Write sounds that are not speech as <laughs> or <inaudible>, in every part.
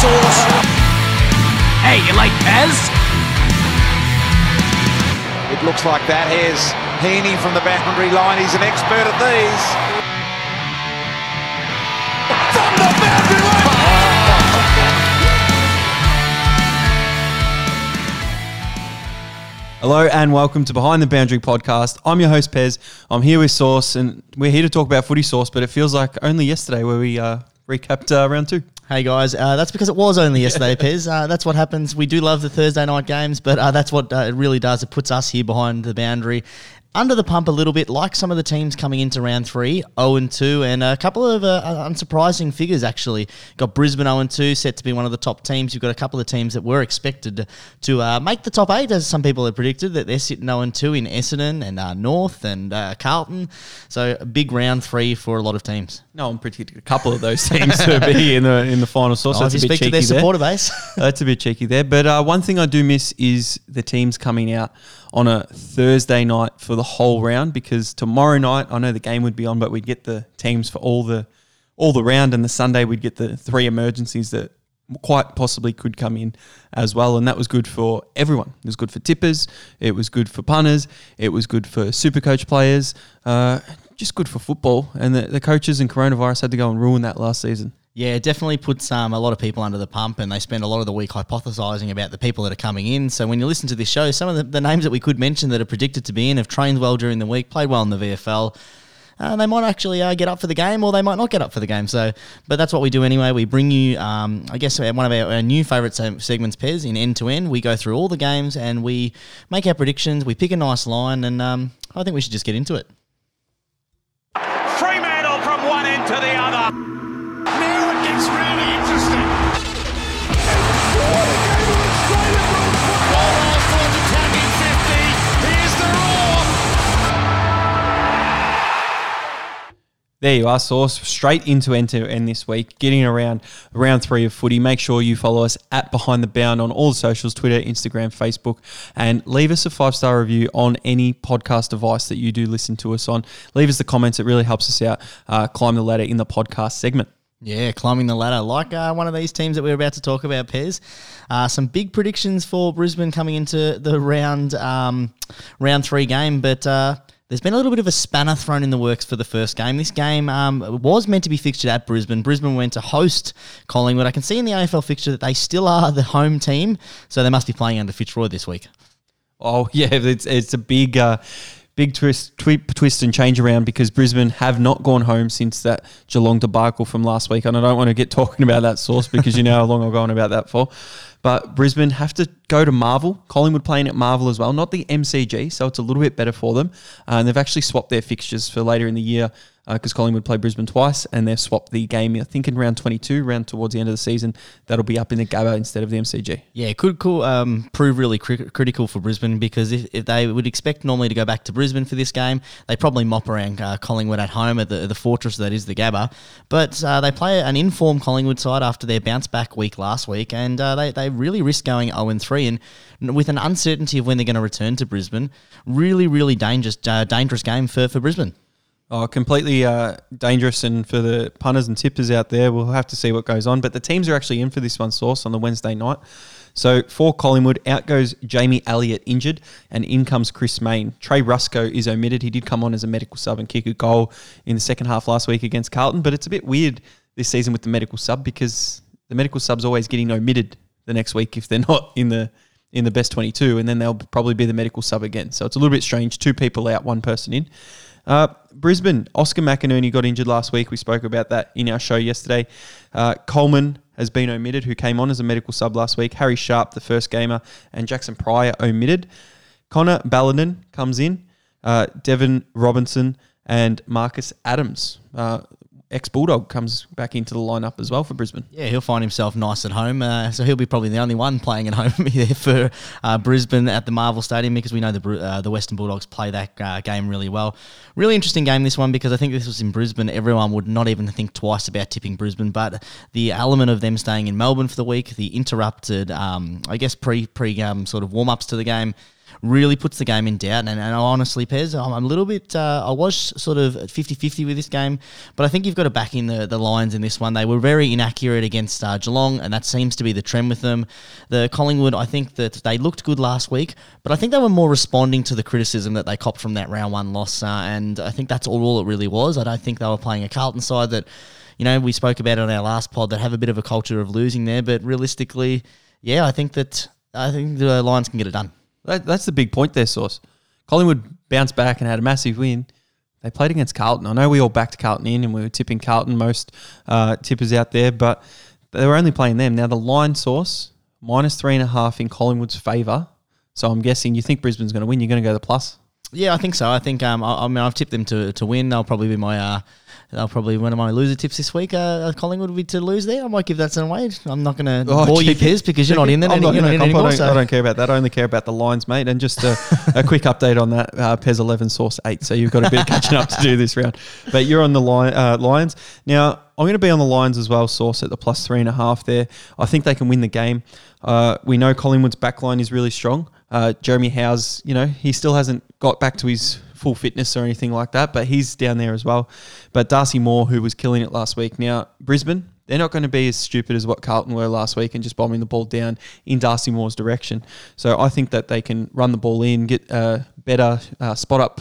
Sauce. Hey, you like Pez? It looks like that. Here's Heaney from the boundary line. He's an expert at these. From the boundary line. Hello and welcome to Behind the Boundary podcast. I'm your host Pez. I'm here with Sauce, and we're here to talk about footy Sauce. But it feels like only yesterday where we uh, recapped uh, round two. Hey guys, uh, that's because it was only yesterday, Pez. Uh, that's what happens. We do love the Thursday night games, but uh, that's what uh, it really does. It puts us here behind the boundary. Under the pump a little bit, like some of the teams coming into round three, 0 and 2, and a couple of uh, unsurprising figures actually. Got Brisbane 0 and 2, set to be one of the top teams. You've got a couple of teams that were expected to uh, make the top eight, as some people had predicted, that they're sitting 0 and 2 in Essendon and uh, North and uh, Carlton. So a big round three for a lot of teams. No, I'm predicting a couple of those <laughs> teams to be in the in the final Sauce. Oh, if That's you bit speak to their there. supporter base. That's a bit cheeky there. But uh, one thing I do miss is the teams coming out on a Thursday night for the whole round because tomorrow night I know the game would be on, but we'd get the teams for all the all the round, and the Sunday we'd get the three emergencies that quite possibly could come in as well, and that was good for everyone. It was good for tippers, it was good for punters, it was good for super coach players, uh, just good for football. And the, the coaches and coronavirus had to go and ruin that last season. Yeah, it definitely puts um, a lot of people under the pump, and they spend a lot of the week hypothesising about the people that are coming in. So when you listen to this show, some of the, the names that we could mention that are predicted to be in have trained well during the week, played well in the VFL. Uh, they might actually uh, get up for the game, or they might not get up for the game. So, but that's what we do anyway. We bring you, um, I guess, one of our, our new favourite se- segments, Pez, in end to end. We go through all the games and we make our predictions. We pick a nice line, and um, I think we should just get into it. Fremantle from one end to the other. Gets really interesting. There you are, Source. Straight into end to end this week, getting around round three of footy. Make sure you follow us at Behind the Bound on all the socials Twitter, Instagram, Facebook, and leave us a five star review on any podcast device that you do listen to us on. Leave us the comments, it really helps us out uh, climb the ladder in the podcast segment. Yeah, climbing the ladder, like uh, one of these teams that we're about to talk about, Pez. Uh, some big predictions for Brisbane coming into the round um, round three game, but uh, there's been a little bit of a spanner thrown in the works for the first game. This game um, was meant to be fixtured at Brisbane. Brisbane went to host Collingwood. I can see in the AFL fixture that they still are the home team, so they must be playing under Fitzroy this week. Oh <laughs> yeah, it's it's a big uh, big twist twi- twist and change around because Brisbane have not gone home since that Geelong debacle from last week, and I don't want to get talking about that source because you know how long I've gone about that for. But Brisbane have to go to Marvel. Collingwood playing at Marvel as well, not the MCG, so it's a little bit better for them. Uh, and they've actually swapped their fixtures for later in the year because Collingwood play Brisbane twice, and they've swapped the game. I think in round 22, round towards the end of the season, that'll be up in the Gabba instead of the MCG. Yeah, it could um, prove really cri- critical for Brisbane because if, if they would expect normally to go back to Brisbane for this game, they probably mop around uh, Collingwood at home at the, the fortress that is the Gabba. But uh, they play an informed Collingwood side after their bounce back week last week, and uh, they, they really risk going 0 3. And with an uncertainty of when they're going to return to Brisbane, really, really dangerous, uh, dangerous game for, for Brisbane. Oh, completely uh, dangerous, and for the punters and tippers out there, we'll have to see what goes on. But the teams are actually in for this one, Source, on the Wednesday night. So for Collingwood, out goes Jamie Elliott injured, and in comes Chris Mayne. Trey Ruscoe is omitted. He did come on as a medical sub and kick a goal in the second half last week against Carlton, but it's a bit weird this season with the medical sub because the medical sub's always getting omitted the next week if they're not in the in the best 22, and then they'll probably be the medical sub again. So it's a little bit strange. Two people out, one person in. Uh, Brisbane, Oscar McInerney got injured last week. We spoke about that in our show yesterday. Uh, Coleman has been omitted, who came on as a medical sub last week. Harry Sharp, the first gamer, and Jackson Pryor omitted. Connor Ballenden comes in. Uh, Devon Robertson and Marcus Adams. Uh, Ex Bulldog comes back into the lineup as well for Brisbane. Yeah, he'll find himself nice at home. Uh, so he'll be probably the only one playing at <laughs> home here for uh, Brisbane at the Marvel Stadium because we know the uh, the Western Bulldogs play that uh, game really well. Really interesting game this one because I think this was in Brisbane, everyone would not even think twice about tipping Brisbane. But the element of them staying in Melbourne for the week, the interrupted, um, I guess pre pre um, sort of warm ups to the game really puts the game in doubt. And, and honestly, Pez, I'm, I'm a little bit, uh, I was sort of 50 50 with this game, but I think you've got to back in the, the Lions in this one. They were very inaccurate against uh, Geelong, and that seems to be the trend with them. The Collingwood, I think that they looked good last week, but I think they were more responding to the criticism that they copped from that round one loss, uh, and I think that's all, all it really was. I don't think they were playing a Carlton side that, you know, we spoke about it on our last pod that have a bit of a culture of losing there, but realistically, yeah, I think that I think the Lions can get it done. That, that's the big point there, Source. Collingwood bounced back and had a massive win. They played against Carlton. I know we all backed Carlton in and we were tipping Carlton, most uh, tippers out there, but they were only playing them. Now, the line source, minus three and a half in Collingwood's favour. So I'm guessing you think Brisbane's going to win. You're going to go the plus. Yeah, I think so. I think um, I, I mean I've tipped them to, to win. They'll probably be my uh, they'll probably one of my loser tips this week. Uh, Collingwood would be to lose there. I might give that some away. I'm not going to Oh, bore you. Piz, because you're not in there. I'm not not in anymore. I, don't, so- I don't care about that. I only care about the lines, mate. And just a, <laughs> a quick update on that. Uh, Pez 11, Source 8. So you've got a bit of catching up to do this round. But you're on the line, uh, Lions. Now, I'm going to be on the Lions as well, Source at the plus three and a half there. I think they can win the game. Uh, we know Collingwood's backline is really strong. Uh, Jeremy Howe's, you know, he still hasn't got back to his full fitness or anything like that, but he's down there as well. But Darcy Moore, who was killing it last week. Now, Brisbane, they're not going to be as stupid as what Carlton were last week and just bombing the ball down in Darcy Moore's direction. So I think that they can run the ball in, get a better uh, spot up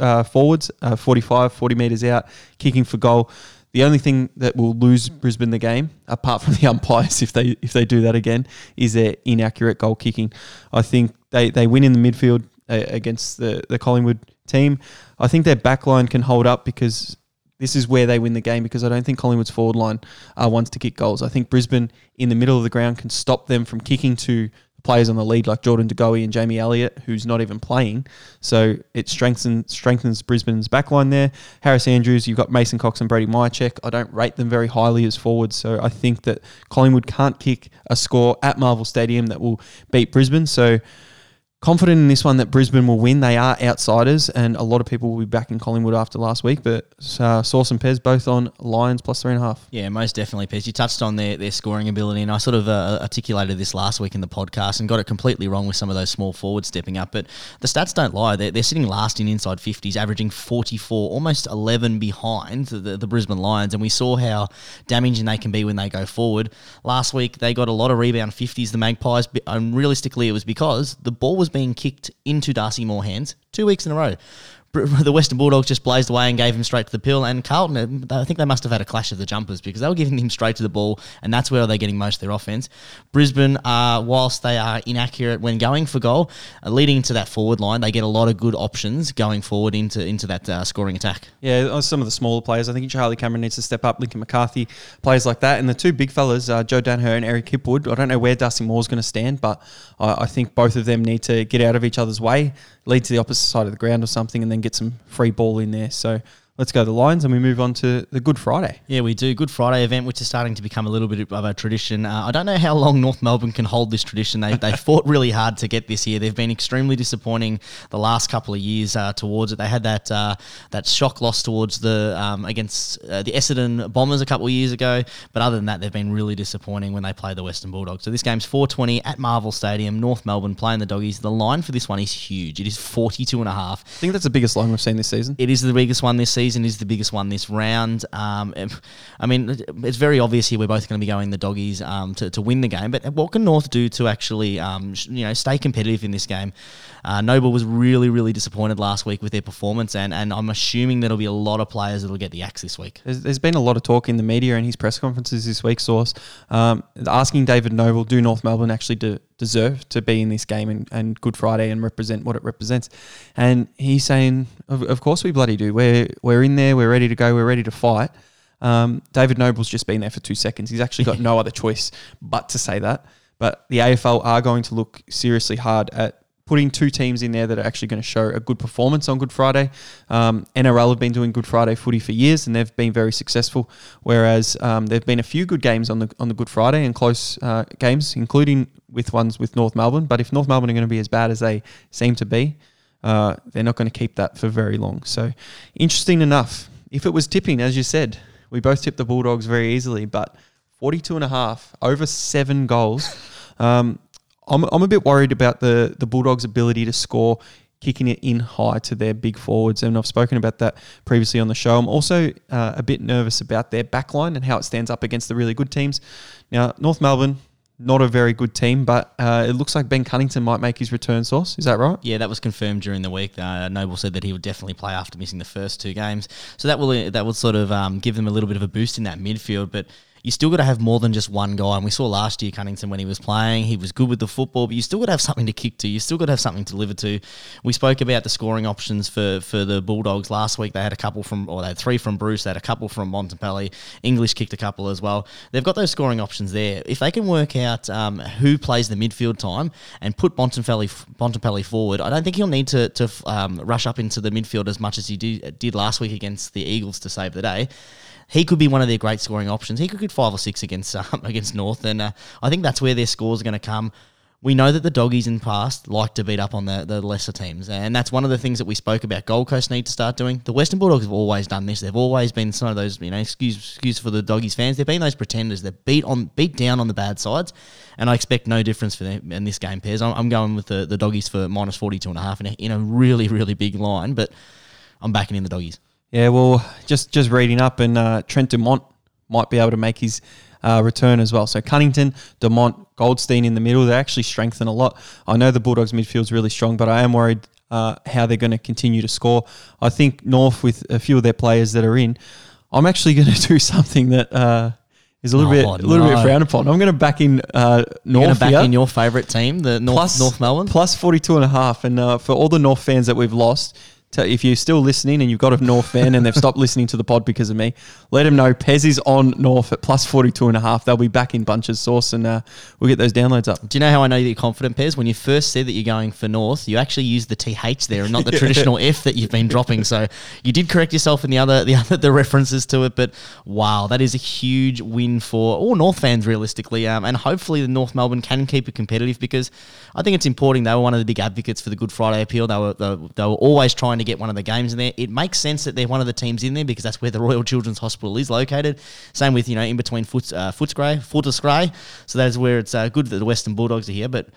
uh, forwards, uh, 45, 40 metres out, kicking for goal. The only thing that will lose Brisbane the game, apart from the <laughs> umpires, if they if they do that again, is their inaccurate goal kicking. I think they, they win in the midfield uh, against the, the Collingwood team. I think their back line can hold up because this is where they win the game because I don't think Collingwood's forward line uh, are ones to kick goals. I think Brisbane in the middle of the ground can stop them from kicking to players on the lead like Jordan De Goey and Jamie Elliott, who's not even playing. So it strengthens strengthens Brisbane's backline there. Harris Andrews, you've got Mason Cox and Brody Mihocek. I don't rate them very highly as forwards, so I think that Collingwood can't kick a score at Marvel Stadium that will beat Brisbane. So confident in this one that Brisbane will win. They are outsiders, and a lot of people will be back in Collingwood after last week. But uh, Sauce and Pez both on Lions plus three and a half. Yeah, most definitely, Pez. You touched on their, their scoring ability, and I sort of uh, articulated this last week in the podcast and got it completely wrong with some of those small forwards stepping up. But the stats don't lie. They're, they're sitting last in inside 50s, averaging 44, almost 11 behind the, the, Brisbane Lions. And we saw how damaging they can be when they go forward. Last week, they got a lot of rebound 50s, the Magpies. And realistically, it was because the ball was being kicked into Darcy Moore hands two weeks in a row. <laughs> The Western Bulldogs just blazed away and gave him straight to the pill. And Carlton, uh, I think they must have had a clash of the jumpers because they were giving him straight to the ball, and that's where they're getting most of their offense. Brisbane, uh, whilst they are inaccurate when going for goal, uh, leading into that forward line, they get a lot of good options going forward into into that uh, scoring attack. Yeah, uh, some of the smaller players. I think Charlie Cameron needs to step up. Lincoln McCarthy, players like that, and the two big fellas, uh, Joe Daniher and Eric Hipwood. I don't know where Dusty Moore's going to stand, but I, I think both of them need to get out of each other's way, lead to the opposite side of the ground or something, and then get some free ball in there. So let's go to the Lions, and we move on to the Good Friday. Yeah, we do. Good Friday event, which is starting to become a little bit of a tradition. Uh, I don't know how long North Melbourne can hold this tradition. They, they <laughs> fought really hard to get this year. They've been extremely disappointing the last couple of years uh, towards it. They had that uh, that shock loss towards the um, against uh, the Essendon Bombers a couple of years ago. But other than that, they've been really disappointing when they play the Western Bulldogs. So this game's 420 at Marvel Stadium, North Melbourne playing the Doggies. The line for this one is huge. It is 42 and a half. I think that's the biggest line we've seen this season. It is the biggest one this season. Is the biggest one this round. Um, I mean, it's very obvious here. We're both going to be going the doggies um, to, to win the game. But what can North do to actually, um, you know, stay competitive in this game? Uh, Noble was really, really disappointed last week with their performance, and, and I'm assuming there'll be a lot of players that'll get the axe this week. There's, there's been a lot of talk in the media and his press conferences this week, Source, um, asking David Noble, do North Melbourne actually de- deserve to be in this game and, and Good Friday and represent what it represents? And he's saying, of, of course we bloody do. We're, we're in there, we're ready to go, we're ready to fight. Um, David Noble's just been there for two seconds. He's actually got <laughs> no other choice but to say that. But the AFL are going to look seriously hard at putting two teams in there that are actually going to show a good performance on Good Friday. Um, NRL have been doing Good Friday footy for years, and they've been very successful. Whereas um, there've been a few good games on the on the Good Friday and close uh, games, including with ones with North Melbourne. But if North Melbourne are going to be as bad as they seem to be, uh, they're not going to keep that for very long. So interesting enough. If it was tipping, as you said, we both tipped the Bulldogs very easily, but 42 and a half, over seven goals. Um, I'm, I'm a bit worried about the the Bulldogs' ability to score, kicking it in high to their big forwards, and I've spoken about that previously on the show. I'm also uh, a bit nervous about their backline and how it stands up against the really good teams. Now, North Melbourne. Not a very good team, but uh, it looks like Ben Cunnington might make his return source. Is that right? Yeah, that was confirmed during the week. Uh, Noble said that he would definitely play after missing the first two games, so that will that will sort of um, give them a little bit of a boost in that midfield. But you still got to have more than just one guy. And we saw last year Cunnington when he was playing, he was good with the football, but you still got to have something to kick to. You still got to have something to deliver to. We spoke about the scoring options for for the Bulldogs last week. They had a couple from, or they had three from Bruce. They had a couple from Bontempelli. English kicked a couple as well. They've got those scoring options there. If they can work out um, who plays the midfield time and put Bontempelli Bontempelli forward, I don't think he'll need to to um, rush up into the midfield as much as he did, did last week against the Eagles to save the day he could be one of their great scoring options. He could get five or six against <laughs> um, against North, and uh, I think that's where their scores are going to come. We know that the doggies in the past like to beat up on the, the lesser teams, and that's one of the things that we spoke about. Gold Coast need to start doing. The Western Bulldogs have always done this. They've always been some of those, you know, excuse excuse for the doggies fans. They've been those pretenders. They beat on beat down on the bad sides, and I expect no difference for them in this game. Pairs. I'm, I'm going with the, the doggies for minus forty two and a half in a, in a really really big line, but I'm backing in the doggies. Yeah, well, just just reading up, and uh, Trent Dumont might be able to make his uh, return as well. So Cunnington, Dumont, Goldstein in the middle, they actually strengthen a lot. I know the Bulldogs midfield's really strong, but I am worried uh, how they're going to continue to score. I think North, with a few of their players that are in, I'm actually <laughs> going to do something that uh, is a little Oh, bit a little no. bit frowned upon. I'm going to back in uh, You're going North to back here. in your favourite team, the North Plus- North Melbourne. plus 42 and a half. And uh, for all the North fans that we've lost, if you're still listening and you've got a North fan and they've stopped listening to the pod because of me, let them know Pez is on North at plus 42 and a half. They'll be back in bunches sauce and uh, we'll get those downloads up. Do you know how I know that you're confident, Pez? When you first said that you're going for North, you actually used the TH there and not the <laughs> traditional F that you've been dropping. So you did correct yourself in the other the other the references to it. But wow, that is a huge win for all North fans realistically. Um, and hopefully the North Melbourne can keep it competitive because I think it's important. They were one of the big advocates for the Good Friday appeal. They were they, were- they were always trying to get one of the games in there. It makes sense that they're one of the teams in there because that's where the Royal Children's Hospital is located. Same with you know in between Foots uh, Footscray, Footscray. So that is where it's uh, good that the Western Bulldogs are here, but.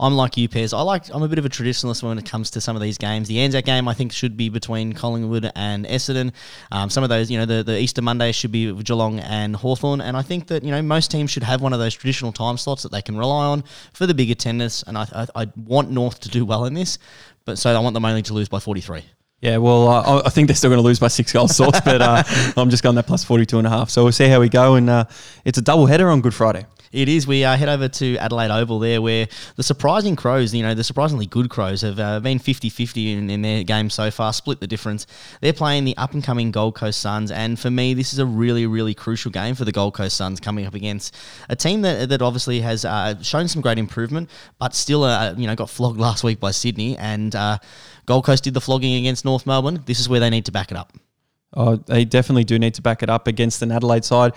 I'm like you, Pairs. I like. I'm a bit of a traditionalist when it comes to some of these games. The Anzac game, I think, should be between Collingwood and Essendon. Um, some of those, you know, the, the Easter Monday should be Geelong and Hawthorn. And I think that you know most teams should have one of those traditional time slots that they can rely on for the big attendance. And I, I, I want North to do well in this, but so I want them only to lose by 43. Yeah, well, uh, I- think they're still going to lose by six goals sorts, but uh, <laughs> I'm just going that plus 42 and a half. So we'll see how we go. And uh, it's a double header on Good Friday. It is. We uh, head over to Adelaide Oval there, where the surprising Crows, you know, the surprisingly good Crows have uh, been 50 50 in, in their game so far, split the difference. They're playing the up and coming Gold Coast Suns, and for me, this is a really, really crucial game for the Gold Coast Suns coming up against a team that, that obviously has uh, shown some great improvement, but still, uh, you know, got flogged <laughs> last week by Sydney, and uh, Gold Coast did the flogging against North Melbourne. This is where they need to back it up. Oh, they definitely do need to back it up against an Adelaide side.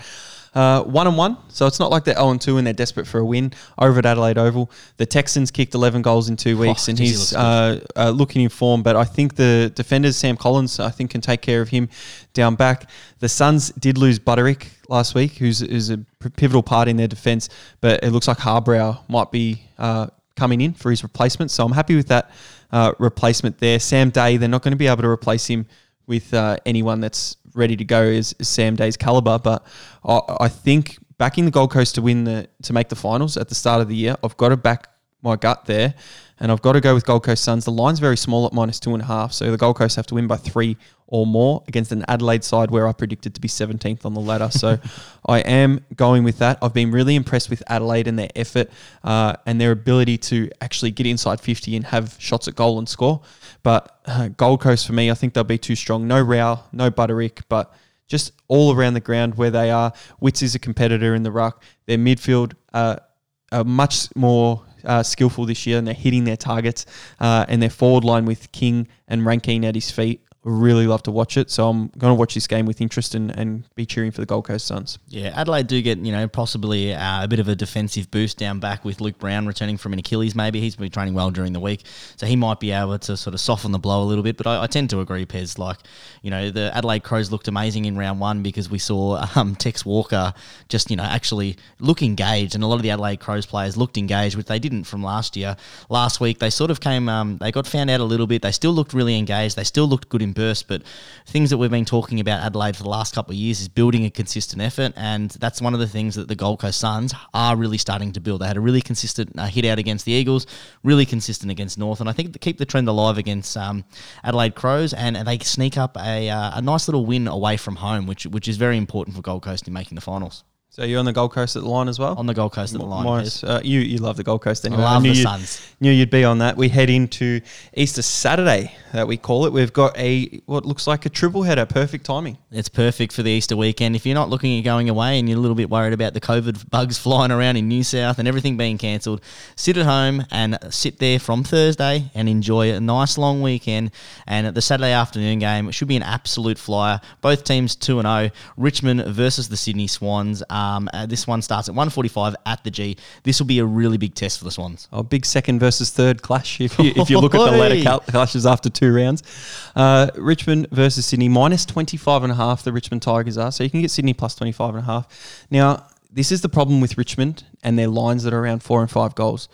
Uh, one and one, so it's not like they're 0 and 2 and they're desperate for a win over at Adelaide Oval. The Texans kicked 11 goals in two weeks, and geez, he he's looks uh, uh, looking in form. But I think the defenders, Sam Collins, I think can take care of him down back. The Suns did lose Budarick last week, who's, who's a pivotal part in their defence, but it looks like Harbrow might be uh, coming in for his replacement. So I'm happy with that uh, replacement there. Sam Day, they're not going to be able to replace him with uh, anyone that's ready to go as, as Sam Day's caliber. But I, I think backing the Gold Coast to win the to make the finals at the start of the year, I've got to back my gut there, and I've got to go with Gold Coast Suns. The line's very small at minus two and a half, so the Gold Coast have to win by three or more against an Adelaide side where I predicted to be 17th on the ladder. So <laughs> I am going with that. I've been really impressed with Adelaide and their effort uh, and their ability to actually get inside 50 and have shots at goal and score. But uh, Gold Coast for me, I think they'll be too strong. No Rao, no Budarick, but just all around the ground where they are. Witts is a competitor in the ruck. Their midfield uh, are much more uh, skillful this year and they're hitting their targets. Uh, and their forward line with King and Rankine at his feet, really love to watch it. So I'm going to watch this game with interest and, and be cheering for the Gold Coast Suns. Yeah, Adelaide do get, you know, possibly uh, a bit of a defensive boost down back with Luke Brown returning from an Achilles, maybe. He's been training well during the week. So he might be able to sort of soften the blow a little bit. But I, I tend to agree, Pez. Like, you know, the Adelaide Crows looked amazing in round one because we saw um, Tex Walker just, you know, actually look engaged. And a lot of the Adelaide Crows players looked engaged, which they didn't from last year. Last week, they sort of came, um, they got found out a little bit. They still looked really engaged. They still looked good in burst. But things that we've been talking about Adelaide for the last couple of years is building a consistent effort. And that's one of the things that the Gold Coast Suns are really starting to build. They had a really consistent uh, hit out against the Eagles, really consistent against North. And I think they keep the trend alive against um, Adelaide Crows. And, and they sneak up a, uh, a nice little win away from home, which, which is very important for Gold Coast in making the finals. So you're on the Gold Coast at the line as well? On the Gold Coast at the line. Nice. Uh, you, you love the Gold Coast anyway. love knew the Suns. Knew you'd be on that. We head into Easter Saturday, that we call it. We've got a what looks like a triple header. Perfect timing. It's perfect for the Easter weekend. If you're not looking at going away and you're a little bit worried about the COVID bugs <laughs> flying around in New South and everything being cancelled, sit at home and sit there from Thursday and enjoy a nice long weekend. And at the Saturday afternoon game, it should be an absolute flyer. Both teams 2 and 0. Richmond versus the Sydney Swans. Um, uh, this one starts at 1:45 at the G. This will be a really big test for the Swans. A big second versus third clash if you, if you look at the ladder <laughs> cal- clashes after two rounds. Uh, Richmond versus Sydney, minus 25 and a half the Richmond Tigers are. So you can get Sydney plus 25 and a half. Now, this is the problem with Richmond and their lines that are around four and five goals.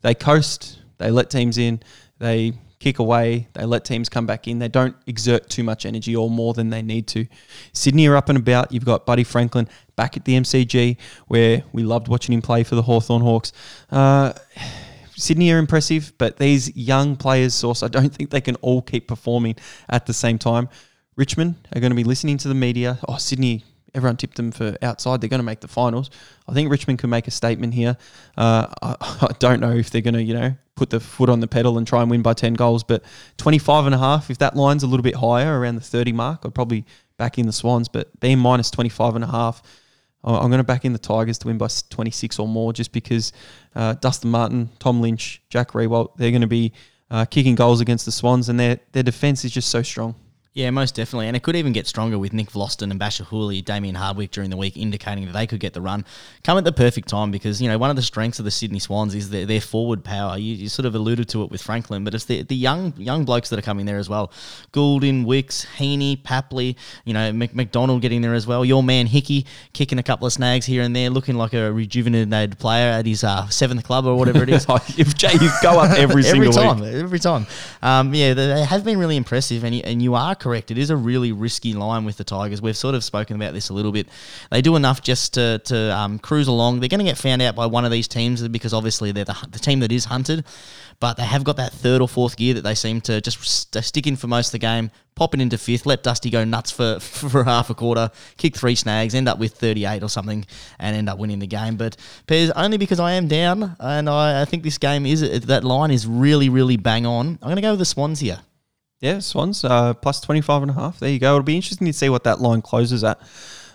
They coast, they let teams in, they kick away, they let teams come back in. They don't exert too much energy or more than they need to. Sydney are up and about. You've got Buddy Franklin back at the MCG, where we loved watching him play for the Hawthorn Hawks. Uh, Sydney are impressive, but these young players, Source, I don't think they can all keep performing at the same time. Richmond are going to be listening to the media. Oh, Sydney, everyone tipped them for outside. They're going to make the finals. I think Richmond can make a statement here. Uh, I, <laughs> I don't know if they're going to, you know, put the foot on the pedal and try and win by 10 goals, but 25 and a half, if that line's a little bit higher, around the 30 mark, I'd probably back in the Swans, but being minus 25 and a half, I'm going to back in the Tigers to win by 26 or more just because uh, Dustin Martin, Tom Lynch, Jack Riewoldt, they're going to be uh, kicking goals against the Swans and their, their defence is just so strong. Yeah, most definitely. And it could even get stronger with Nick Vlastuin and Bachar Houli, Damien Hardwick during the week, indicating that they could get the run. Come at the perfect time because, you know, one of the strengths of the Sydney Swans is their, their forward power. You, you sort of alluded to it with Franklin, but it's the, the young young blokes that are coming there as well. Gulden, Wicks, Heaney, Papley, you know, Mc, McDonald getting there as well. Your man Hickey kicking a couple of snags here and there, looking like a rejuvenated player at his uh, seventh club or whatever it is. <laughs> if Jay, you go up <laughs> every, single time, week. every time. Um, yeah, they they have been really impressive, and you, and you are correct. It is a really risky line with the Tigers. We've sort of spoken about this a little bit. They do enough just to to um, cruise along. They're going to get found out by one of these teams because obviously they're the, the team that is hunted, but they have got that third or fourth gear that they seem to just st- stick in for most of the game. Pop it into fifth, let Dusty go nuts for, <laughs> for half a quarter, kick three snags, end up with 38 or something, and end up winning the game. But Pez, only because I am down, and I, I think this game is that line is really, really bang on. I'm going to go with the Swans here. Yeah, Swans uh, plus 25 and a half. There you go. It'll be interesting to see what that line closes at.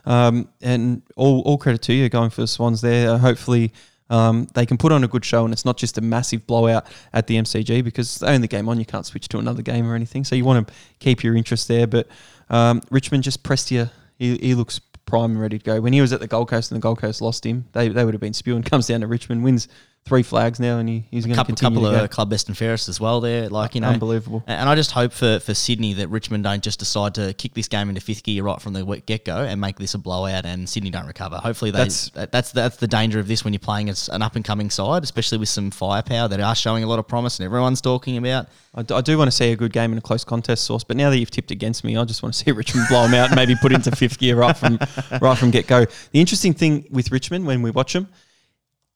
Um, and all, all credit to you going for the Swans there. Uh, hopefully, um, they can put on a good show and it's not just a massive blowout at the MCG because own the game on. You can't switch to another game or anything. So you want to keep your interest there. But um, Richmond just Prestia. He, he looks prime and ready to go. When he was at the Gold Coast and the Gold Coast lost him, they, they would have been spewing. <laughs> Comes down to Richmond, wins three flags now, and he, he's going to couple, continue couple of club best and fairest as well there. Like you know, Unbelievable. And I just hope for, for Sydney that Richmond don't just decide to kick this game into fifth gear right from the get go and make this a blowout, and Sydney don't recover. Hopefully, they, That's- that's that's that's the danger of this when you're playing as an up and coming side, especially with some firepower that are showing a lot of promise and everyone's talking about. I do, I do want to see a good game in a close contest source, but now that you've tipped against me, I just want to <laughs> see Richmond blow them out and maybe put into fifth gear right from right from get go. The interesting thing with Richmond when we watch them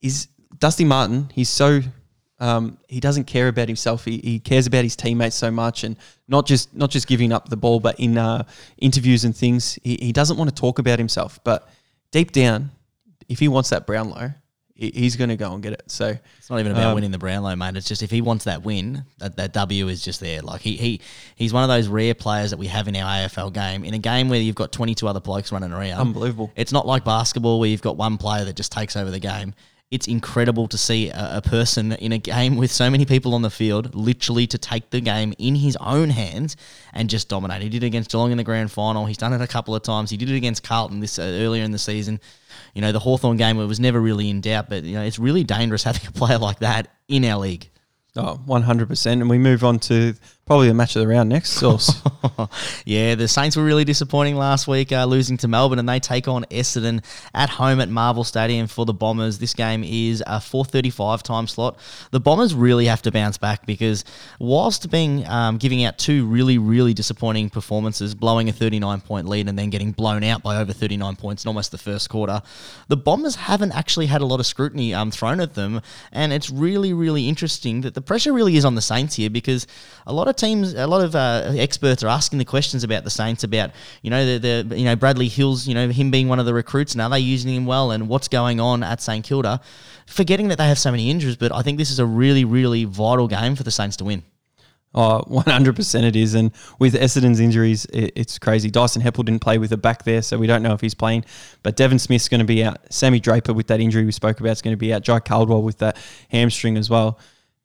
is Dusty Martin. He's so um, he doesn't care about himself. He, he cares about his teammates so much, and not just not just giving up the ball, but in uh, interviews and things, he, he doesn't want to talk about himself. But deep down, if he wants that Brownlow, he, he's going to go and get it. So It's not even about Um, winning the Brownlow, mate. It's just if he wants that win, that, that W is just there. Like he, he he's one of those rare players that we have in our AFL game. In a game where you've got 22 other blokes running around. Unbelievable. It's not like basketball where you've got one player that just takes over the game. It's incredible to see a, a, person in a game with so many people on the field literally to take the game in his own hands and just dominate. He did it against Geelong in the grand final. He's done it a couple of times. He did it against Carlton this uh, earlier in the season. You know, the Hawthorn game it was never really in doubt, but you know, it's really dangerous <laughs> having a player like that in our league. Oh, 100%. And we move on to probably the match of the round next, <laughs> Sauce. yeah, the Saints were really disappointing last week, uh, losing to Melbourne, and they take on Essendon at home at Marvel Stadium for the Bombers. This game is a 4:35 time slot. The Bombers really have to bounce back because whilst being um, giving out two really really disappointing performances, blowing a 39 point lead and then getting blown out by over 39 points in almost the first quarter, the Bombers haven't actually had a lot of scrutiny um, thrown at them, and it's really really interesting that the pressure really is on the Saints here because a lot of teams, a lot of uh, experts are asking the questions about the Saints about you know the, the you know Bradley Hills, you know him being one of the recruits, and are they using him well, and what's going on at St Kilda, forgetting that they have so many injuries. But I think this is a really really vital game for the Saints to win. Oh, 100% it is. And with Essendon's injuries, it, it's crazy. Dyson Heppell didn't play with a back there, so we don't know if he's playing. But Devon Smith's going to be out. Sammy Draper with that injury we spoke about is going to be out. Jye Caldwell with that hamstring as well.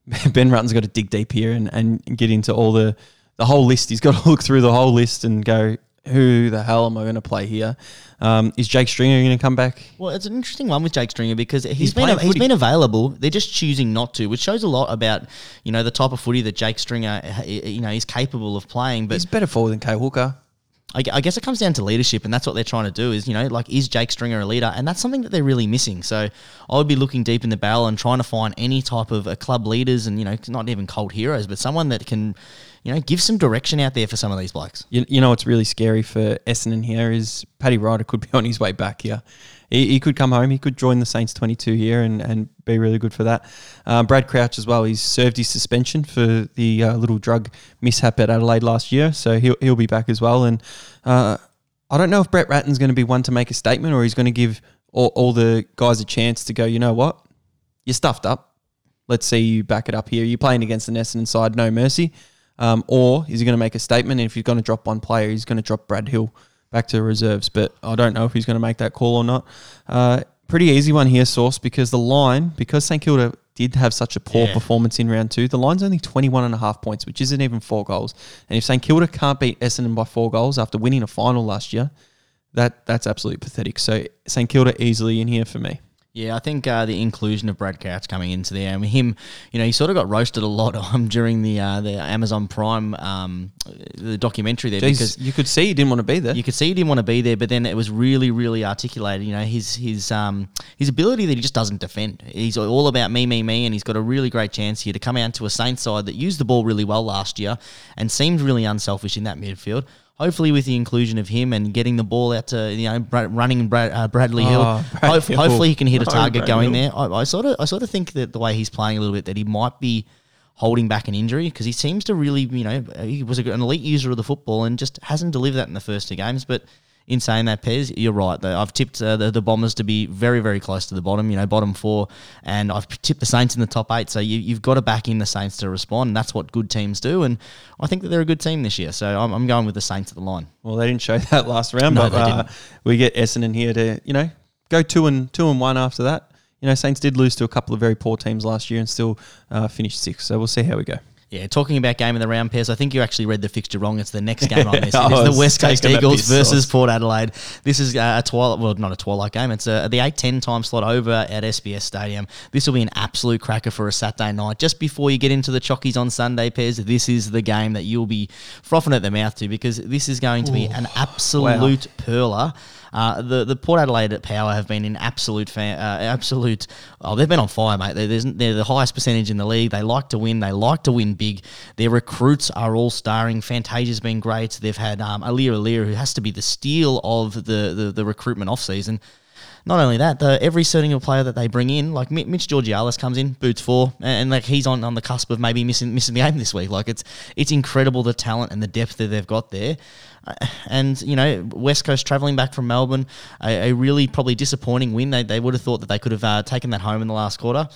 <laughs> Ben Rutten's got to dig deep here and, and get into all the the whole list. He's got to <laughs> look through the whole list and go, who the hell am I going to play here? Um, is Jake Stringer going to come back? Well, it's an interesting one with Jake Stringer because he's, he's been a, he's been available. They're just choosing not to, which shows a lot about you know the type of footy that Jake Stringer you know is capable of playing. But he's better forward than Cale Hooker. I, I guess it comes down to leadership, and that's what they're trying to do. Is you know, like, is Jake Stringer a leader? And that's something that they're really missing. So I would be looking deep in the barrel and trying to find any type of uh, club leaders, and you know, not even cult heroes, but someone that can, you know, give some direction out there for some of these blokes. You, you know, what's really scary for Essendon here is Paddy Ryder could be <laughs> on his way back here he, he could come home. He could join the Saints 22 here and, and be really good for that. Um, Brad Crouch as well. He's served his suspension for the uh, little drug mishap at Adelaide last year, so he'll he'll be back as well. And uh, I don't know if Brett Ratten's going to be one to make a statement or he's going to give all, all the guys a chance to go. You know what? You're stuffed up. Let's see you back it up here. You're playing against the Essendon side, no mercy. Um, or is he going to make a statement? And if he's going to drop one player, he's going to drop Brad Hill back to reserves. But I don't know if he's going to make that call or not. Uh, pretty easy one here, Source, because the line, because St Kilda did have such a poor yeah. performance in round two, the line's only 21 and a half points, which isn't even four goals. And if St Kilda can't beat Essendon by four goals after winning a final last year, that that's absolutely pathetic. So St Kilda easily in here for me. Yeah, I think uh, the inclusion of Brad Crouch coming into there, I mean, him, you know, he sort of got roasted a lot <laughs> um, during the uh, the Amazon Prime um, the documentary there Jeez, because you could see he didn't want to be there. You could see he didn't want to be there, but then it was really, really articulated. You know, his his um his ability that he just doesn't defend. He's all about me, me, me, and he's got a really great chance here to come out to a Saints side that used the ball really well last year and seemed really unselfish in that midfield hopefully with the inclusion of him and getting the ball out to you know running Brad, uh, Bradley Hill, oh, Brad Hill. hopefully he can hit a target oh, going Hill. there. I, I, sort of I sort of think that the way he's playing a little bit that he might be holding back an injury because he seems to really you know he was an elite user of the football and just hasn't delivered that in the first two games, but in saying that, Pez, you're right. I've tipped uh, the, the, Bombers to be very, very close to the bottom, you know, bottom four, and I've tipped the Saints in the top eight. So you, have got to back in the Saints to respond, and that's what good teams do. And I think that they're a good team this year. So I'm, I'm going with the Saints at the line. Well, they didn't show <laughs> that last round, no, but uh, we get Essendon here to, you know, go two and two and one after that. You know, Saints did lose to a couple of very poor teams last year and still uh, finished sixth. So we'll see how we go. Yeah, talking about game of the round pairs, I think you actually read the fixture wrong. It's the next game on <laughs> this. It's the West Coast Eagles versus Port Adelaide. This is uh, a twilight, well, not a twilight game. It's a, the eight ten time slot over at SBS Stadium. This will be an absolute cracker for a Saturday night. Just before you get into the chockies on Sunday, pairs, this is the game that you'll be frothing at the mouth to because this is going to be Ooh, an absolute wow. perler. Uh, the the Port Adelaide at Power have been in absolute fan, uh, absolute. Oh, they've been on fire, mate. They're, they're the highest percentage in the league. They like to win. They like to win big. Their recruits are all starring. Fantasia's been great. They've had um, Aliir Aliir, who has to be the steal of the the, the recruitment off season. Not only that, the, every certain player that they bring in, like Mitch Georgiades comes in, boots four, and, and, like he's on, on the cusp of maybe missing missing the game this week. Like it's it's incredible the talent and the depth that they've got there. And you know, West Coast travelling back from Melbourne, a, a, really probably disappointing win. They, they would have thought that they could have uh, taken that home in the last quarter.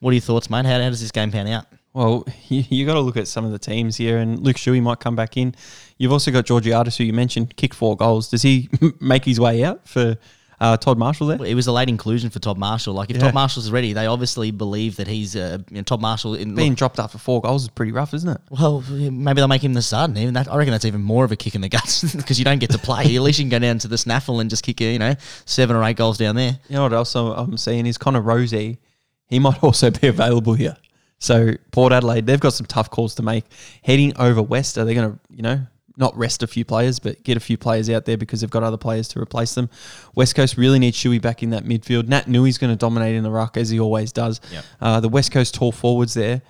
What are your thoughts, mate? How, how does this game pan out? Well, <laughs> you, you got to look at some of the teams here, and Luke Shuey might come back in. You've also got Georgiades, who you mentioned, kick four goals. Does he <laughs> make his way out for uh, Todd Marshall there. It was a late inclusion for Todd Marshall. Like if Yeah. Todd Marshall's ready, they obviously believe that he's uh, you know, Todd Marshall. In, Being look, dropped after four goals is pretty rough, isn't it? well, maybe they'll make him the and Even that, I reckon that's even more of a kick in the guts <laughs> because you don't get to play. At least you can go down to the SANFL and just kick you know seven or eight goals down there. You know what else I'm- I'm seeing is Connor Rozee. He might <laughs> also be available here. So Port Adelaide, they've got some tough calls to make. Heading over west, are they going to, you know, not rest a few players, but get a few players out there because they've got other players to replace them. West Coast really needs Shuey back in that midfield. Nat Nui's going to dominate in the ruck as he always does. Yep. Uh, the West Coast tall forwards there.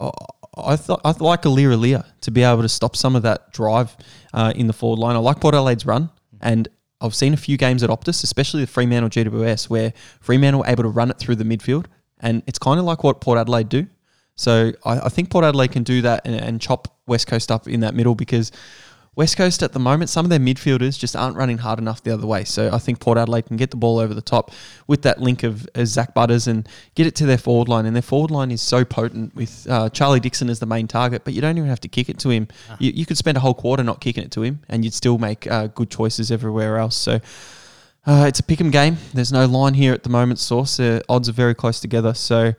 I- I thought I like Aliir Aliir to be able to stop some of that drive uh, in the forward line. I like Port Adelaide's run, and I've seen a few games at Optus, especially the Fremantle GWS, where Fremantle were able to run it through the midfield, and it's kind of like what Port Adelaide do. So I, I think Port Adelaide can do that and, and chop West Coast up in that middle because West Coast at the moment, some of their midfielders just aren't running hard enough the other way. So I think Port Adelaide can get the ball over the top with that link of uh, Zach Butters and get it to their forward line. And their forward line is so potent with uh, Charlie Dixon as the main target, but you don't even have to kick it to him. You, you could spend a whole quarter not kicking it to him, and you'd still make uh, good choices everywhere else. So uh, it's a pick 'em game. There's no line here at the moment. Source the odds are very close together. So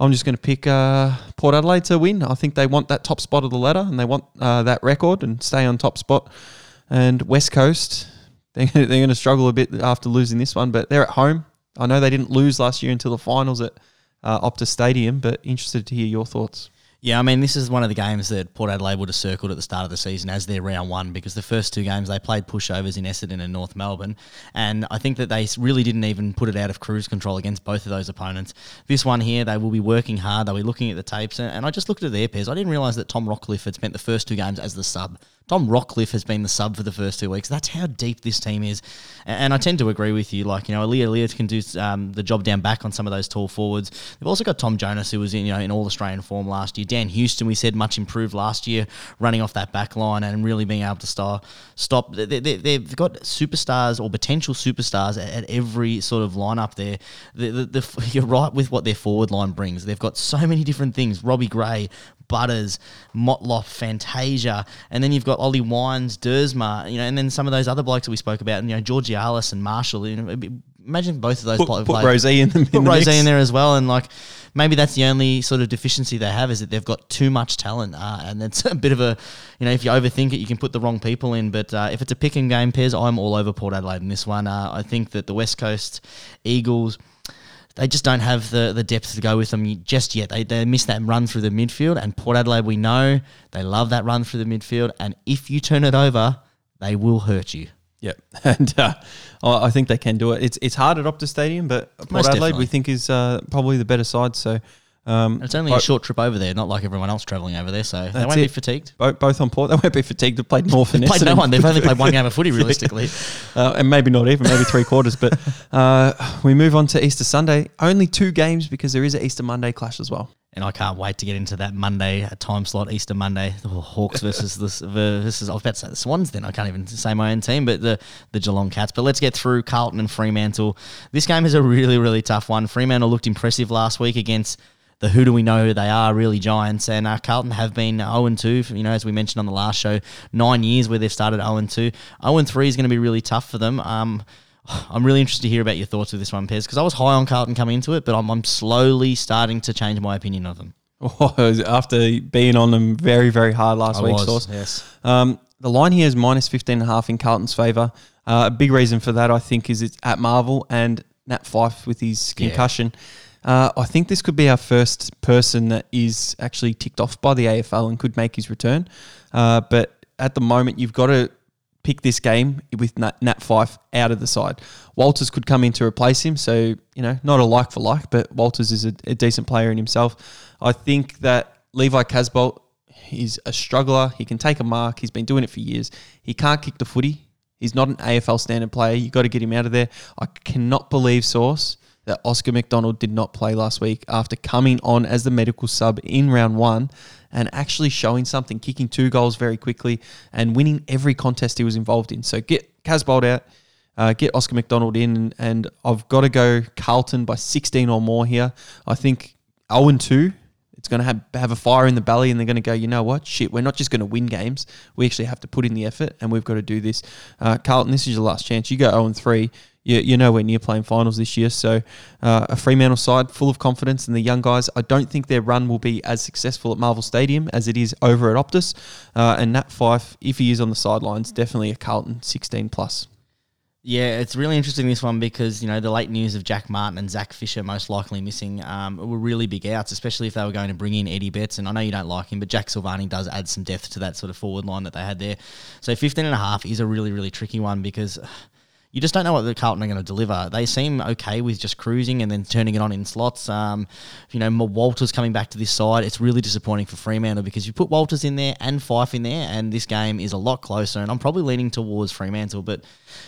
I'm just going to pick uh, Port Adelaide to win. I think they want that top spot of the ladder and they want uh, that record and stay on top spot. And West Coast, <laughs> they're, they're going to struggle a bit after losing this one, but they're at home. I know they didn't lose last year until the finals at uh, Optus Stadium, but interested to hear your thoughts. Yeah, I mean, this is one of the games that Port Adelaide would have circled at the start of the season as their round one because the first two games they played pushovers in Essendon and North Melbourne. And I think that they really didn't even put it out of cruise control against both of those opponents. This one here, they will be working hard. They'll be looking at the tapes. And, I just looked at their pairs. I didn't realise that Tom Rockliff had spent the first two games as the sub. Tom Rockliff has been the sub for the first two weeks. That's how deep this team is. And, I tend to agree with you. Like, you know, Aliir can do um, the job down back on some of those tall forwards. They've also got Tom Jonas, who was in, you know, in all Australian form last year. Dan Houston, we said, much improved last year, running off that back line and really being able to star, stop. They, they, they've got superstars or potential superstars at, at every sort of lineup there. The, the, the, <laughs> you're right with what their forward line brings. They've got so many different things. Robbie Gray, Butters, Motlop, Fantasia, and then you've got Ollie Wines, Duursma, you know, and then some of those other blokes that we spoke about, and you know, Georgiades and Marshall. You know, imagine both of those Put, pl- put players- Rozee in the, in put the Rose mix. in there as well, and like maybe that's the only sort of deficiency they have is that they've got too much talent, uh, and it's <laughs> a bit of a you know if you overthink it, you can put the wrong people in. But uh, if it's a picking game, Pairs, I'm all over Port Adelaide in this one. Uh, I think that the West Coast Eagles. They just don't have the, the depth to go with them just yet. They, they miss that run through the midfield, and Port Adelaide, we know they love that run through the midfield. And if you turn it over, they will hurt you. Yep, <laughs> and uh, I think they can do it. It's it's hard at Optus Stadium, but Port Most Adelaide definitely. we think is uh, probably the better side. So um, it's only a short trip over there, not like everyone else travelling over there, so they won't be fatigued. both, both on Port. They won't be fatigued. They've played more and Played no one. They've only played one <laughs> game of footy, realistically. uh, and maybe not even, maybe three quarters. But uh, we move on to Easter Sunday. Only two games because there is an Easter Monday clash as well. And I can't wait to get into that Monday time slot, Easter Monday, the Hawks versus the versus. I was about to say the Swans. Then I can't even say my own team, but the the Geelong Cats. But let's get through Carlton and Fremantle. This game is a really really tough one. Fremantle looked impressive last week against the who do we know who they are, really giants. And uh, Carlton have been 0 2 you know, as we mentioned on the last show, nine years where they've started 0 2 0 3 is going to be really tough for them. Um, I'm really interested to hear about your thoughts with this one, Pez, because I was high on Carlton coming into it, but I'm, I'm slowly starting to change my opinion of them. <laughs> After being on them very, very hard last I week, was, Sauce. yes. Um, the line here is minus 15.5 in Carlton's favour. Uh, a big reason for that, I think, is it's at Marvel and Nat Fyfe with his Yeah. Uh, I think this could be our first person that is actually ticked off by the AFL and could make his return. Uh, but at the moment, you've got to pick this game with Nat, Nat Fyfe out of the side. Walters could come in to replace him, so you know, not a like for like, but Walters is a, a decent player in himself. I think that Levi Casboult is a struggler. He can take a mark. He's been doing it for years. He can't kick the footy. He's not an AFL standard player. You've got to get him out of there. I cannot believe source that Oscar McDonald did not play last week after coming on as the medical sub in round one and actually showing something, kicking two goals very quickly and winning every contest he was involved in. So get Casboult out, uh, get Oscar McDonald in, and I've got to go Carlton by 16 or more here. I think 0 2. It's going to have, have a fire in the belly, and they're going to go, you know what? Shit, we're not just going to win games. We actually have to put in the effort, and we've got to do this. Uh, Carlton, this is your last chance. You go 0 3. You, you're near playing finals this year. So uh, a Fremantle side full of confidence in the young guys. I don't think their run will be as successful at Marvel Stadium as it is over at Optus. Uh, and Nat Fyfe, if he is on the sidelines, definitely a Carlton 16 plus. Yeah, it's really interesting this one because you know the late news of Jack Martin and Zach Fisher most likely missing um, were really big outs, especially if they were going to bring in Eddie Betts. And I know you don't like him, but Jack Silvagni does add some depth to that sort of forward line that they had there. So 15 and a half is a really really tricky one because you just don't know what the Carlton are going to deliver. They seem okay with just cruising and then turning it on in slots. Um, you know, Walters coming back to this side, it's really disappointing for Fremantle because you put Walters in there and Fyfe in there, and this game is a lot closer. And I'm probably leaning towards Fremantle, but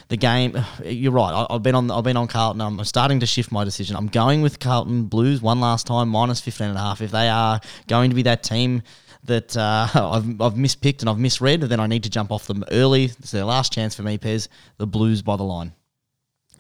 the game, <sighs> you're right. I, have been on, I've been on Carlton. I'm starting to shift my decision. I'm going with Carlton Blues one last time, minus 15 and a half. If they are going to be that team that uh, <laughs> I've, I've mispicked and I've misread, and then I need to jump off them early. It's their last chance for me, Pez. The Blues by the line.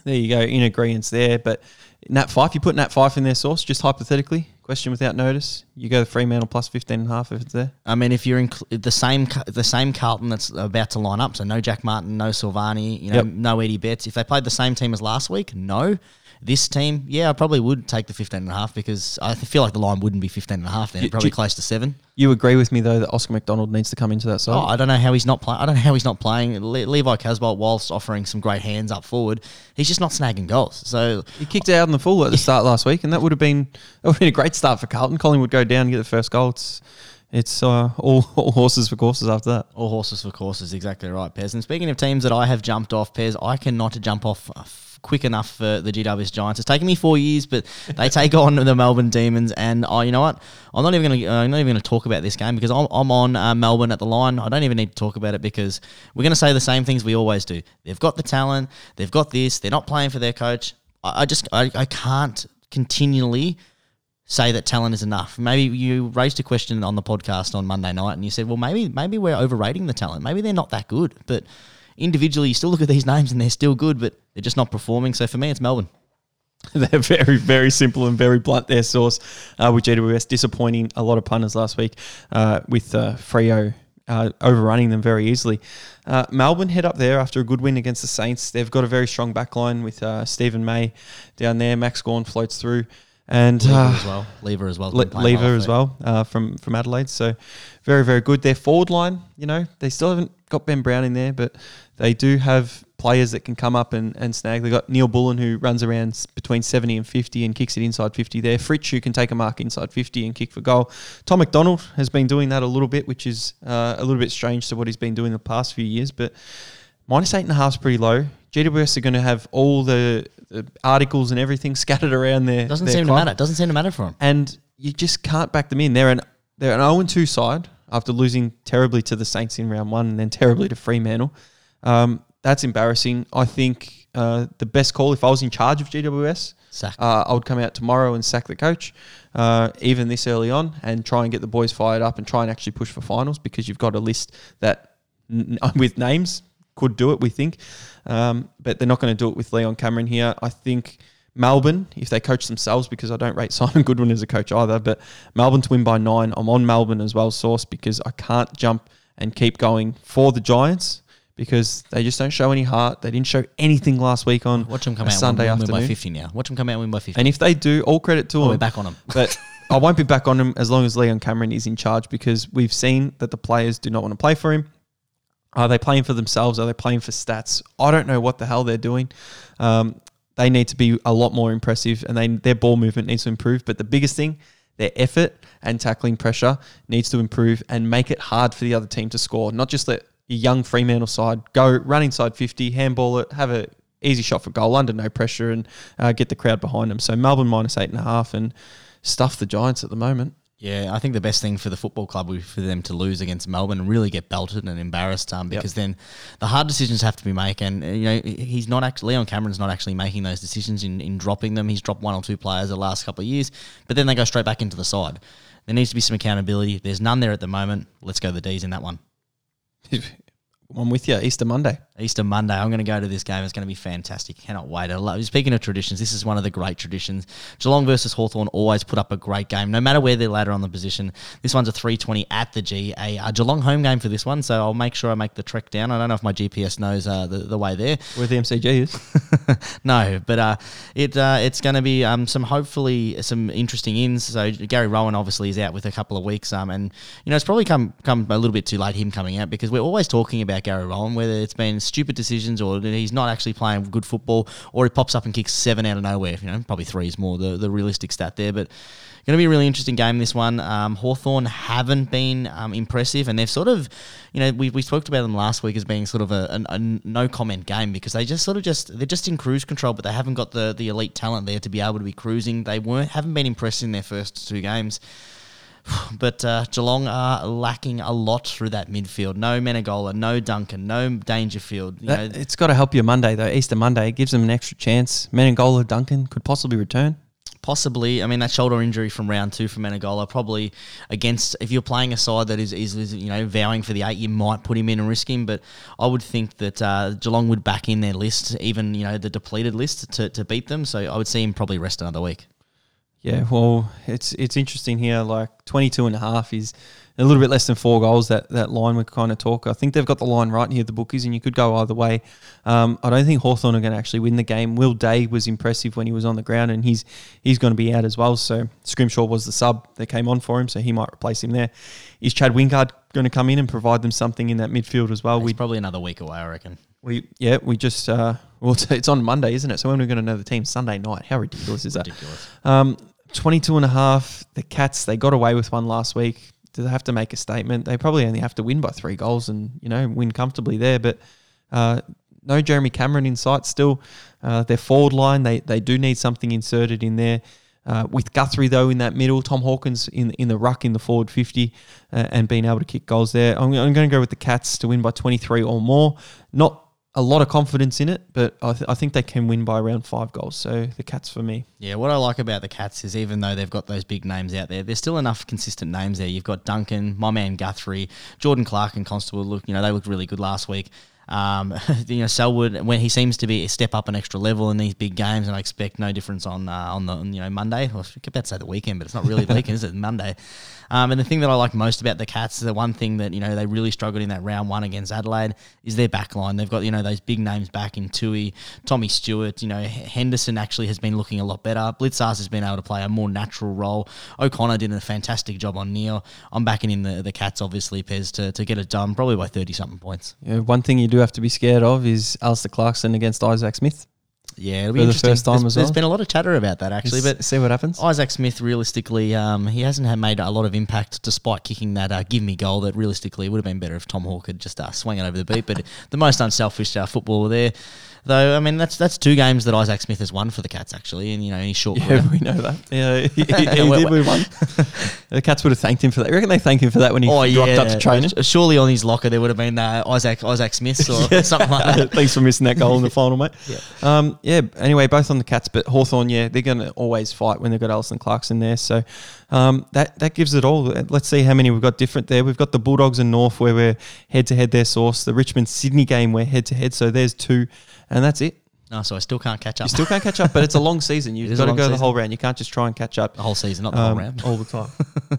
There you go, in agreement there. But Nat Fyfe, you put Nat Fyfe in their source, just hypothetically, question without notice. You go the Fremantle plus 15 and a half if it's there. I mean, if you're in the same the same Carlton that's about to line up, so no Jack Martin, no Silvagni, you know, yep. no Eddie Betts. If they played the same team as last week, no. This team, yeah, I probably would take the 15 and a half because I feel like the line wouldn't be 15 and a half then, probably close to 7. You agree with me though that Oscar McDonald needs to come into that side? Oh, I don't know how he's not playing. I don't know how he's not playing. Le- Levi Casboult, whilst offering some great hands up forward, he's just not snagging goals. So he kicked out in the full at the start last week, and that would have been that would have been a great start for Carlton. Colin would go down and get the first goal. It's it's uh, all, <laughs> all horses for courses after that. All horses for courses, exactly right, Pez. And speaking of teams that I have jumped off, Pez, I cannot jump off quick enough for the GWS Giants. It's taken me four years, but they <laughs> take on the Melbourne Demons, and oh, you know what? I'm not even going to I'm not even going to talk about this game because I'm, I'm on uh, Melbourne at the line. I don't even need to talk about it because we're going to say the same things we always do. They've got the talent. They've got this. They're not playing for their coach. I, I just I, I can't continually say that talent is enough. Maybe you raised a question on the podcast on Monday night and you said, well, maybe maybe we're overrating the talent. Maybe they're not that good, but individually, you still look at these names and they're still good, but they're just not performing. So for me, it's Melbourne. <laughs> they're very, very simple and very blunt. Their source uh, with GWS disappointing a lot of punters last week uh, with uh, Freo uh, overrunning them very easily. Uh, Melbourne head up there after a good win against the Saints. They've got a very strong backline with uh, Steven May down there. Max Gawn floats through. And Lever uh, as well, Lever as well, Le- Lever well as well uh, from from Adelaide. So very very good. Their forward line, you know, they still haven't got Ben Brown in there, but they do have players that can come up and, and snag. They've got Neal-Bullen, who runs around between 70 and 50 and kicks it inside 50 there. Fritsch, who can take a mark inside 50 and kick for goal. Tom McDonald has been doing that a little bit, which is uh, a little bit strange to what he's been doing the past few years, but minus eight and a half is pretty low. GWS are going to have all the, the articles and everything <laughs> scattered around there. Doesn't seem club. to matter. Doesn't seem to matter for them. And you just can't back them in. They're an they're an 0 2 side after losing terribly to the Saints in round one and then terribly to Fremantle. Um, that's embarrassing. I think uh, the best call, if I was in charge of GWS, uh, I would come out tomorrow and sack the coach, uh, even this early on, and try and get the boys fired up and try and actually push for finals because you've got a list that n- <laughs> with names could do it, we think. Um, but they're not going to do it with Leon Cameron here. I think Melbourne, if they coach themselves, because I don't rate <laughs> Simon Goodwin as a coach either, but Melbourne to win by nine. I'm on Melbourne as well, source, because I can't jump and keep going for the Giants because they just don't show any heart. They didn't show anything last week on Watch them come out Sunday win, afternoon. Win by 50 now. Watch them come out and win by 50. And if they do, all credit to oh, them. We're back on them. But I won't be back on him as long as Leon Cameron is in charge because we've seen that the players do not want to play for him. Are they playing for themselves? Are they playing for stats? I don't know what the hell they're doing. Um, they need to be a lot more impressive and they, their ball movement needs to improve. But the biggest thing, their effort and tackling pressure needs to improve and make it hard for the other team to score. Not just let a young Fremantle side go run inside 50, handball it, have a easy shot for goal under no pressure and uh, get the crowd behind them. So Melbourne minus eight and a half and stuff the Giants at the moment. Yeah, I think the best thing for the football club would be for them to lose against Melbourne and really get belted and embarrassed um, because yep. then the hard decisions have to be made. And, you know, he's not actually, Leon Cameron's not actually making those decisions in, in dropping them. He's dropped one or two players the last couple of years, but then they go straight back into the side. There needs to be some accountability. There's none there at the moment. Let's go the D's in that one. <laughs> I'm with you. Easter Monday. Easter Monday. I'm going to go to this game. It's going to be fantastic. Cannot wait. I love, speaking of traditions, this is one of the great traditions. Geelong versus Hawthorn always put up a great game, no matter where they're later on the position. This one's a 320 at the G, a, a Geelong home game for this one, so I'll make sure I make the trek down. I don't know if my GPS knows uh, the, the way there. Where the MCG is. <laughs> no, but uh, it uh, it's going to be um, some hopefully some interesting ins. So Gary Rohan obviously is out with a couple of weeks, um, and you know it's probably come come a little bit too late him coming out because we're always talking about Gary Rohan, whether it's been stupid decisions or he's not actually playing good football, or he pops up and kicks seven out of nowhere. You know, probably three is more the, the realistic stat there, but. Going to be a really interesting game, this one. Um, Hawthorn haven't been um, impressive, and they've sort of, you know, we, we spoke about them last week as being sort of a, a, a no comment game because they just sort of just, they're just in cruise control, but they haven't got the, the elite talent there to be able to be cruising. They weren't, haven't been impressed in their first two games. <sighs> But uh, Geelong are lacking a lot through that midfield. No Menegola, no Duncan, no Dangerfield. You That- know, it's got to help you Monday though. Easter Monday it gives them an extra chance. Menegola Duncan could possibly return. possibly. I mean, that shoulder injury from round two from Menegola probably against if you're playing a side that is, is, is you know vowing for the eight, you might put him in and risk him. But I would think that uh, Geelong would back in their list, even you know the depleted list to, to beat them. So I would see him probably rest another week. Yeah, well, it's it's interesting here. Like 22 and a half is a little bit less than four goals. That that line we kind of talk. I think they've got the line right here, the bookies, and you could go either way. Um, I don't think Hawthorn are going to actually win the game. Will Day was impressive when he was on the ground, and he's he's going to be out as well. So Scrimshaw was the sub that came on for him, so he might replace him there. Is Chad Wingard going to come in and provide them something in that midfield as well? We probably another week away, I reckon. we yeah we just uh, <laughs> well it's, it's on Monday, isn't it? So when are we going to know the team? Sunday night. How ridiculous is that? Ridiculous. Um, 22 and a half. The Cats, they got away with one last week. Do they have to make a statement? They probably only have to win by three goals and, you know, win comfortably there. But uh, no Jeremy Cameron in sight still. Uh, their forward line, they, they do need something inserted in there. Uh, with Guthrie, though, in that middle, Tom Hawkins in in the ruck in the forward 50 uh, and being able to kick goals there. I'm, I'm going to go with the Cats to win by 23 or more. Not a lot of confidence in it, but I, th- I think they can win by around five goals. So the Cats for me. Yeah, what I like about the Cats is even though they've got those big names out there, there's still enough consistent names there. You've got Duncan, my man Guthrie, Jordan Clark, and Constable. Look, you know they looked really good last week. Um, <laughs> you know, Selwood when he seems to be a step up an extra level in these big games, and I expect no difference on uh, on the you know Monday. Well, I about to say the weekend, but it's not really the <laughs> weekend, is it? Monday. Um, and the thing that I like most about the Cats, is the one thing that you know they really struggled in that round one against Adelaide, is their back line. They've got you know those big names back in Tuohy, Tommy Stewart. You know Henderson actually has been looking a lot better. Blicavs has been able to play a more natural role. O'Connor did a fantastic job on Neale. I'm backing in the the Cats, obviously, Pez to, to get it done, probably by thirty something points. Yeah, one thing you do have to be scared of is Alastair Clarkson against Isaac Smith. Yeah, it'll be For the first time there's, as there's well. been a lot of chatter about that actually, S- but see what happens. Isaac Smith, realistically, um, he hasn't had made a lot of impact despite kicking that uh, give me goal. That realistically would have been better if Tom Hawke had just uh, swung it over the beat. But <laughs> the most unselfish uh, footballer there, though. I mean, that's that's two games that Isaac Smith has won for the Cats actually, and you know, his short Yeah, career. we know that. Yeah, <laughs> he, he, he did win one. the Cats would have thanked him for that. You reckon they thank him for that when he Oh rocked yeah, up to training? Surely on his locker there would have been uh, Isaac Isaac Smith's or <laughs> something like that. <laughs> Thanks for missing that goal in the final, mate. Yeah. Um, yeah. Anyway, both on the Cats, but Hawthorn, yeah, they're going to always fight when they've got Alison Clarkson there. So um, that that gives it all. Let's see how many we've got different there. We've got the Bulldogs and North where we're head to head. Their source. The Richmond Sydney game we're head to head. So there's two, and that's it. No, so I still can't catch up. You still can't catch up, but it's a long <laughs> season. You've got to go the whole round. You can't just try and catch up the whole season, not the whole um, round. all the time.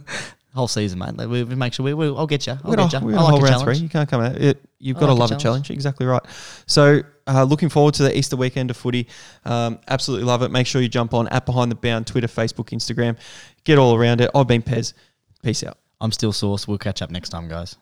<laughs> whole season, mate. We, we make sure we, we I'll get you. I'll We're get you. I like a round challenge. three. You can't come out. It, you've I got to like a love a challenge. challenge. Exactly right. So, uh, looking forward to the Easter weekend of footy. Um, absolutely love it. Make sure you jump on at Behind the Bounce, Twitter, Facebook, Instagram. Get all around it. I've been Pez. Peace out. I'm still sauce. We'll catch up next time, guys.